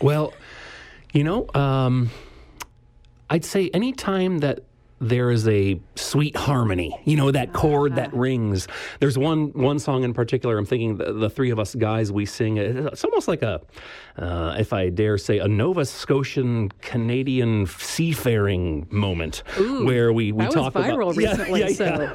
Well, you know, um, I'd say anytime that there is a sweet harmony, you know, that chord that rings. There's one one song in particular. I'm thinking the, the three of us guys we sing. It's almost like a, uh, if I dare say, a Nova Scotian Canadian seafaring moment Ooh, where we we talk viral (laughs) about Yeah, recently, yeah, so yeah.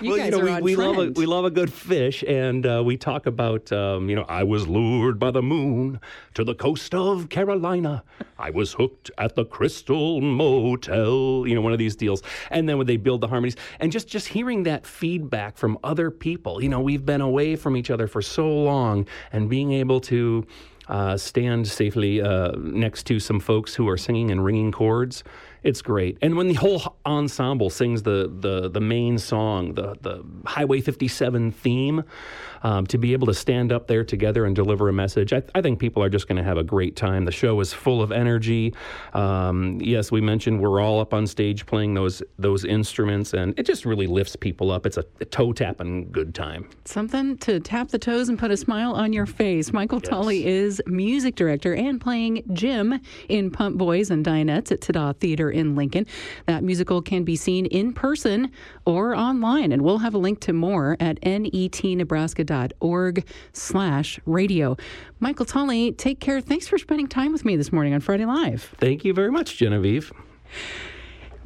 you well, guys you know, are we, on we love a we love a good fish, and uh, we talk about um, you know I was lured by the moon to the coast of Carolina. I was hooked at the Crystal Motel. You know, one of these deals, and then when they build the harmonies, and just just hearing that feedback from other people. You know, we've been away from each other for so long, and being able to. Uh, stand safely uh, next to some folks who are singing and ringing chords. It's great. And when the whole ensemble sings the the the main song, the the Highway 57 theme, um, to be able to stand up there together and deliver a message, I, I think people are just going to have a great time. The show is full of energy. Um, yes, we mentioned we're all up on stage playing those those instruments, and it just really lifts people up. It's a, a toe tapping good time. Something to tap the toes and put a smile on your face. Michael Tully is music director and playing Jim in Pump Boys and Dinettes at Tada Theater in Lincoln. That musical can be seen in person or online, and we'll have a link to more at netnebraska.org slash radio. Michael Tully, take care. Thanks for spending time with me this morning on Friday Live. Thank you very much, Genevieve.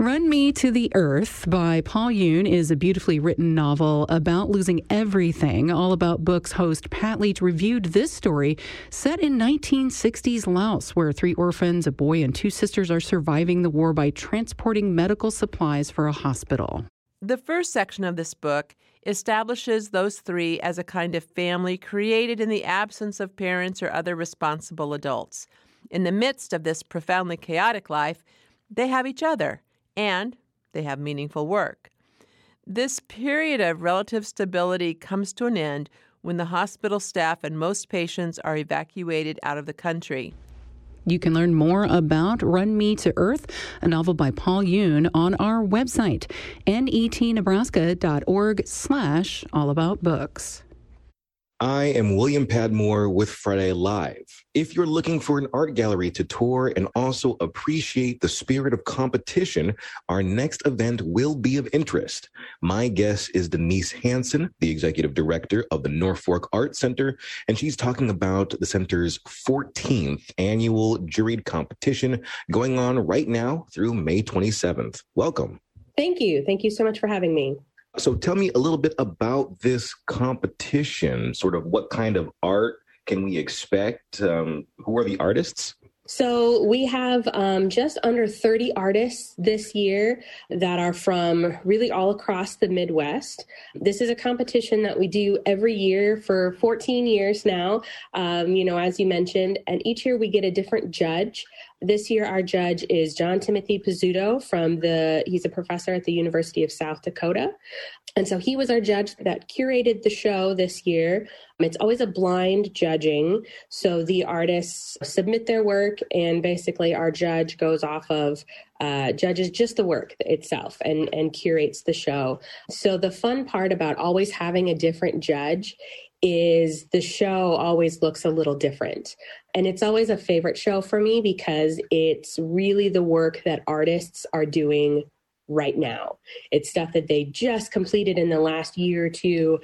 Run Me to the Earth by Paul Yoon is a beautifully written novel about losing everything. All About Books host Pat Leach reviewed this story set in 1960s Laos, where three orphans, a boy, and two sisters are surviving the war by transporting medical supplies for a hospital. The first section of this book establishes those three as a kind of family created in the absence of parents or other responsible adults. In the midst of this profoundly chaotic life, they have each other and they have meaningful work. This period of relative stability comes to an end when the hospital staff and most patients are evacuated out of the country. You can learn more about Run Me to Earth, a novel by Paul Yoon, on our website, netnebraska.org slash all about books. I am William Padmore with Friday Live. If you're looking for an art gallery to tour and also appreciate the spirit of competition, our next event will be of interest. My guest is Denise Hanson, the executive director of the Norfolk Art Center, and she's talking about the center's 14th annual juried competition going on right now through May 27th. Welcome. Thank you. Thank you so much for having me. So tell me a little bit about this competition. Sort of what kind of art can we expect? Um, who are the artists? So we have um, just under 30 artists this year that are from really all across the Midwest. This is a competition that we do every year for 14 years now, um, you know, as you mentioned, and each year we get a different judge. This year, our judge is John Timothy Pizzuto from the, he's a professor at the University of South Dakota. And so he was our judge that curated the show this year. It's always a blind judging. So the artists submit their work, and basically, our judge goes off of uh, judges just the work itself and, and curates the show. So the fun part about always having a different judge is the show always looks a little different. And it's always a favorite show for me because it's really the work that artists are doing right now. It's stuff that they just completed in the last year or two.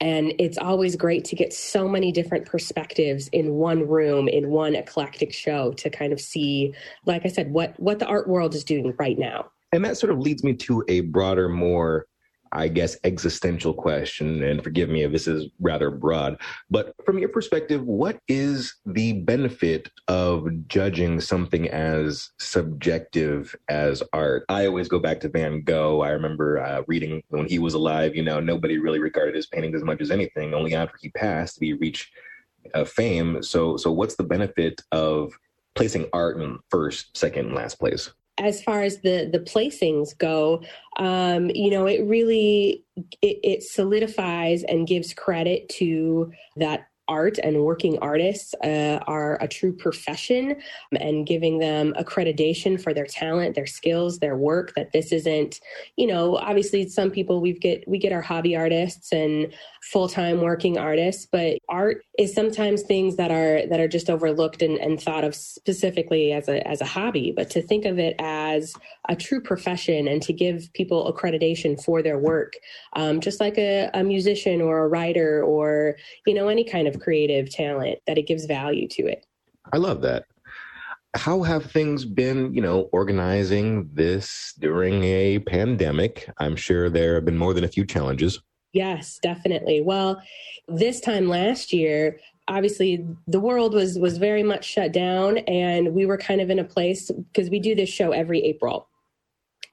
And it's always great to get so many different perspectives in one room, in one eclectic show to kind of see, like I said, what, what the art world is doing right now. And that sort of leads me to a broader, more I guess, existential question, and forgive me if this is rather broad, but from your perspective, what is the benefit of judging something as subjective as art? I always go back to Van Gogh. I remember uh, reading when he was alive, you know, nobody really regarded his paintings as much as anything. Only after he passed did he reach uh, fame. So, so what's the benefit of placing art in first, second, last place? As far as the the placings go um, you know it really it, it solidifies and gives credit to that art and working artists uh, are a true profession and giving them accreditation for their talent their skills their work that this isn't you know obviously some people we get we get our hobby artists and full-time working artists but art is sometimes things that are that are just overlooked and, and thought of specifically as a as a hobby. But to think of it as a true profession and to give people accreditation for their work um, just like a, a musician or a writer or you know any kind of creative talent that it gives value to it i love that how have things been, you know, organizing this during a pandemic? I'm sure there have been more than a few challenges. Yes, definitely. Well, this time last year, obviously the world was was very much shut down and we were kind of in a place because we do this show every April.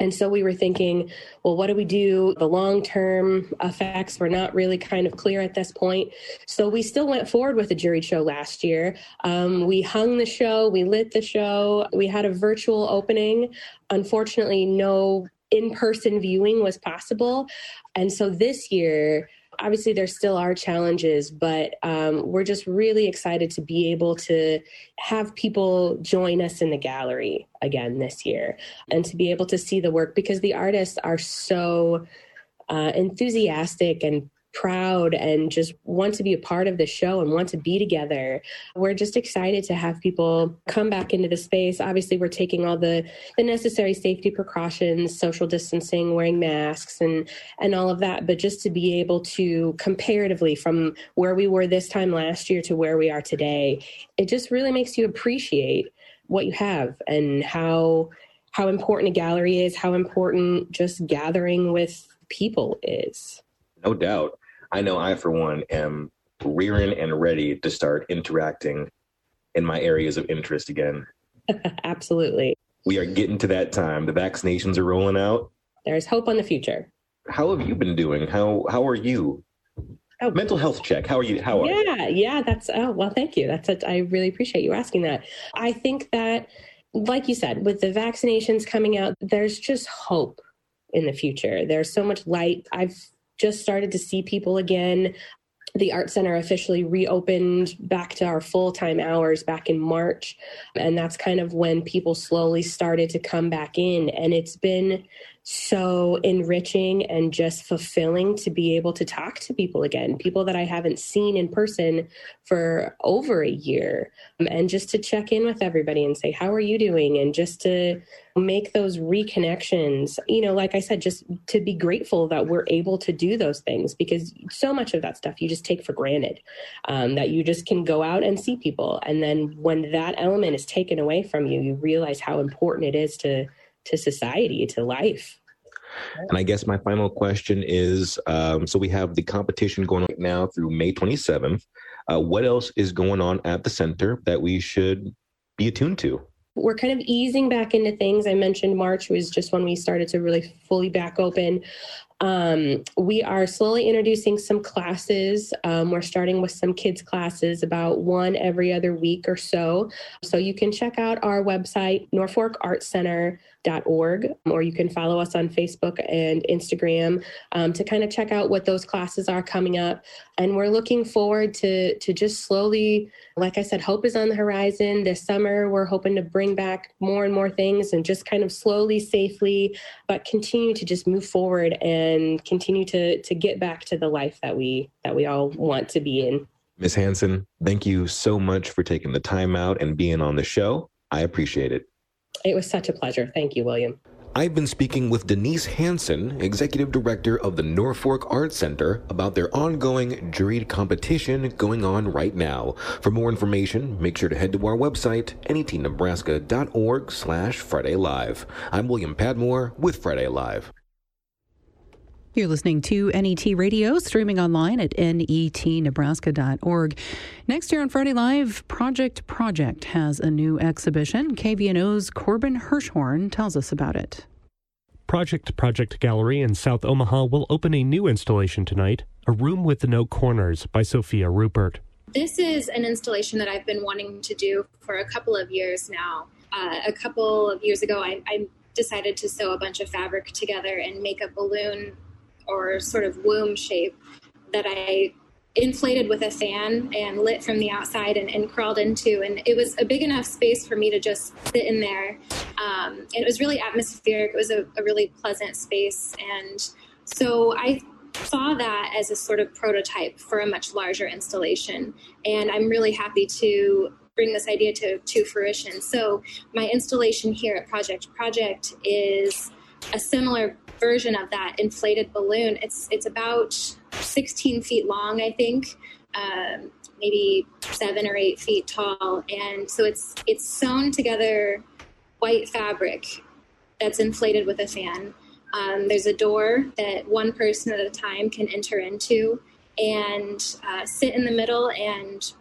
And so we were thinking, well, what do we do? The long term effects were not really kind of clear at this point. So we still went forward with the jury show last year. Um, we hung the show, we lit the show, we had a virtual opening. Unfortunately, no in person viewing was possible. And so this year, obviously there still are challenges, but um, we're just really excited to be able to have people join us in the gallery again this year and to be able to see the work because the artists are so uh, enthusiastic and proud and just want to be a part of the show and want to be together. We're just excited to have people come back into the space. Obviously, we're taking all the, the necessary safety precautions, social distancing, wearing masks and and all of that, but just to be able to comparatively from where we were this time last year to where we are today, it just really makes you appreciate what you have and how how important a gallery is, how important just gathering with people is. No doubt. I know I, for one, am rearing and ready to start interacting in my areas of interest again. (laughs) Absolutely. We are getting to that time. The vaccinations are rolling out. There's hope on the future. How have you been doing? How how are you? Oh, mental health check. How are you? How are yeah, you? yeah. That's oh well. Thank you. That's a, I really appreciate you asking that. I think that, like you said, with the vaccinations coming out, there's just hope in the future. There's so much light. I've just started to see people again. The Art Center officially reopened back to our full time hours back in March. And that's kind of when people slowly started to come back in. And it's been so enriching and just fulfilling to be able to talk to people again, people that I haven't seen in person for over a year, um, and just to check in with everybody and say, How are you doing? And just to make those reconnections. You know, like I said, just to be grateful that we're able to do those things because so much of that stuff you just take for granted um, that you just can go out and see people. And then when that element is taken away from you, you realize how important it is to to society, to life. And I guess my final question is um, so we have the competition going on right now through May 27th. Uh, what else is going on at the center that we should be attuned to? We're kind of easing back into things. I mentioned March was just when we started to really fully back open. Um, we are slowly introducing some classes. Um, we're starting with some kids' classes, about one every other week or so. So you can check out our website, Norfolk Arts Center org, or you can follow us on Facebook and Instagram um, to kind of check out what those classes are coming up. And we're looking forward to to just slowly, like I said, hope is on the horizon. This summer, we're hoping to bring back more and more things and just kind of slowly, safely, but continue to just move forward and continue to to get back to the life that we that we all want to be in. Ms. Hanson, thank you so much for taking the time out and being on the show. I appreciate it. It was such a pleasure. Thank you, William. I've been speaking with Denise Hanson, Executive Director of the Norfolk Arts Center, about their ongoing juried competition going on right now. For more information, make sure to head to our website, netnebraska.org slash Friday Live. I'm William Padmore with Friday Live. You're listening to NET Radio, streaming online at netnebraska.org. Next year on Friday Live, Project Project has a new exhibition. KVNO's Corbin Hirschhorn tells us about it. Project Project Gallery in South Omaha will open a new installation tonight, A Room with No Corners by Sophia Rupert. This is an installation that I've been wanting to do for a couple of years now. Uh, a couple of years ago, I, I decided to sew a bunch of fabric together and make a balloon or sort of womb shape that I inflated with a fan and lit from the outside and, and, crawled into. And it was a big enough space for me to just sit in there. Um, it was really atmospheric. It was a, a, really pleasant space. And so I saw that as a sort of prototype for a much larger installation. And I'm really happy to bring this idea to, to fruition. So my installation here at Project Project is a similar version of that inflated balloon. It's it's about 16 feet long, I think, um, maybe seven or eight feet tall, and so it's it's sewn together white fabric that's inflated with a fan. Um, there's a door that one person at a time can enter into and uh, sit in the middle and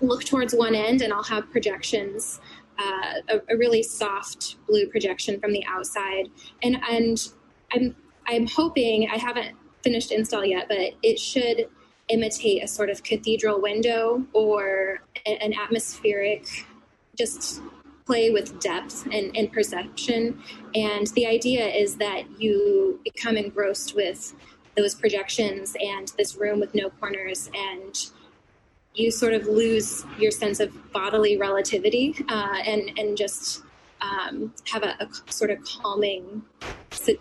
look towards one end, and I'll have projections. Uh, a, a, really soft blue projection from the outside, and and I'm I'm hoping I haven't finished install yet, but it should imitate a sort of cathedral window or an atmospheric, just play with depth and, and perception. And the idea is that you become engrossed with those projections and this room with no corners and you sort of lose your sense of bodily relativity uh, and and just um, have a, a, sort of calming,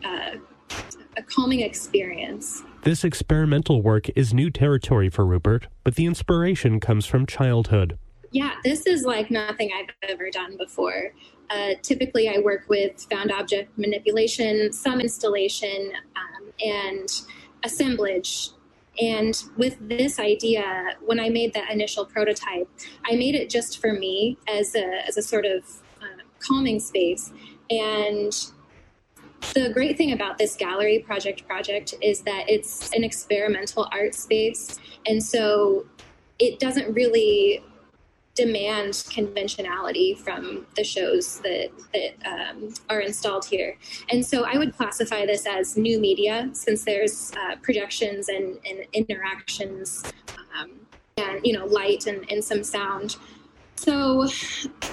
uh, a calming experience. This experimental work is new territory for Rupert, but the inspiration comes from childhood. Yeah, this is like nothing I've ever done before. Uh, typically, I work with found object manipulation, some installation, um, and assemblage. And with this idea, when I made that initial prototype, I made it just for me as a, as a sort of calming space. And the great thing about this gallery project project is that it's an experimental art space. And so it doesn't really demand conventionality from the shows that that um, are installed here. And so I would classify this as new media since there's uh, projections and, and interactions um, and you know light and, and some sound. So,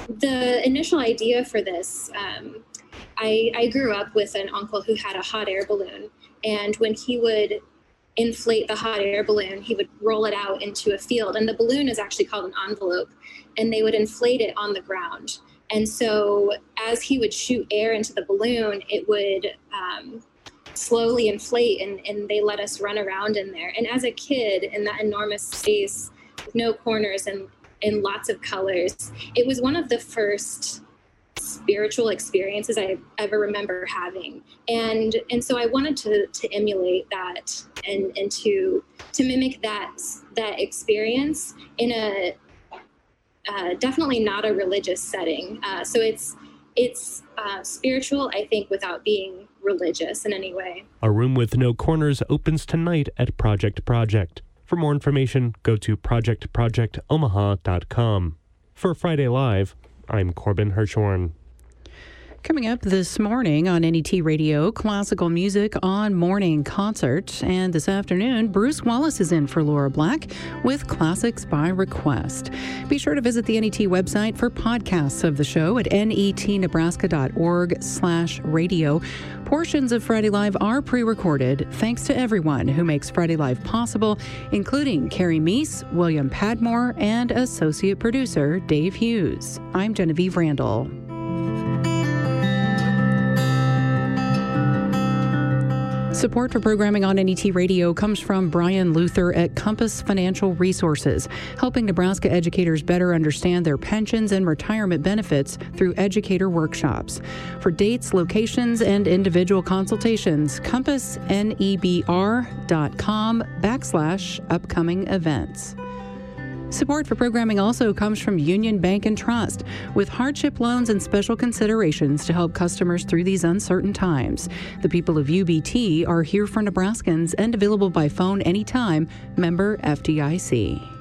the initial idea for this, um, I, I grew up with an uncle who had a hot air balloon, and when he would inflate the hot air balloon, he would roll it out into a field, and the balloon is actually called an envelope, and they would inflate it on the ground. And so, as he would shoot air into the balloon, it would um, slowly inflate, and, and they let us run around in there. And as a kid in that enormous space, with no corners and in lots of colors. It was one of the first spiritual experiences I ever remember having. And and so I wanted to to emulate that and and to to mimic that that experience in a uh, definitely not a religious setting. Uh, so it's it's uh, spiritual, I think, without being religious in any way. A Room with No Corners opens tonight at Project Project. For more information, go to projectprojectomaha.com. For Friday Live, I'm Corbin Hirschhorn. Coming up this morning on NET Radio, classical music on morning concert. And this afternoon, Bruce Wallace is in for Laura Black with Classics by Request. Be sure to visit the NET website for podcasts of the show at netnebraska.org slash radio. Portions of Friday Live are pre-recorded thanks to everyone who makes Friday Live possible, including Carrie Meese, William Padmore, and associate producer Dave Hughes. I'm Genevieve Randall. Support for programming on NET Radio comes from Brian Luther at Compass Financial Resources, helping Nebraska educators better understand their pensions and retirement benefits through educator workshops. For dates, locations, and individual consultations, compassnebr.com backslash upcoming events. Support for programming also comes from Union Bank and Trust, with hardship loans and special considerations to help customers through these uncertain times. The people of UBT are here for Nebraskans and available by phone anytime. Member FDIC.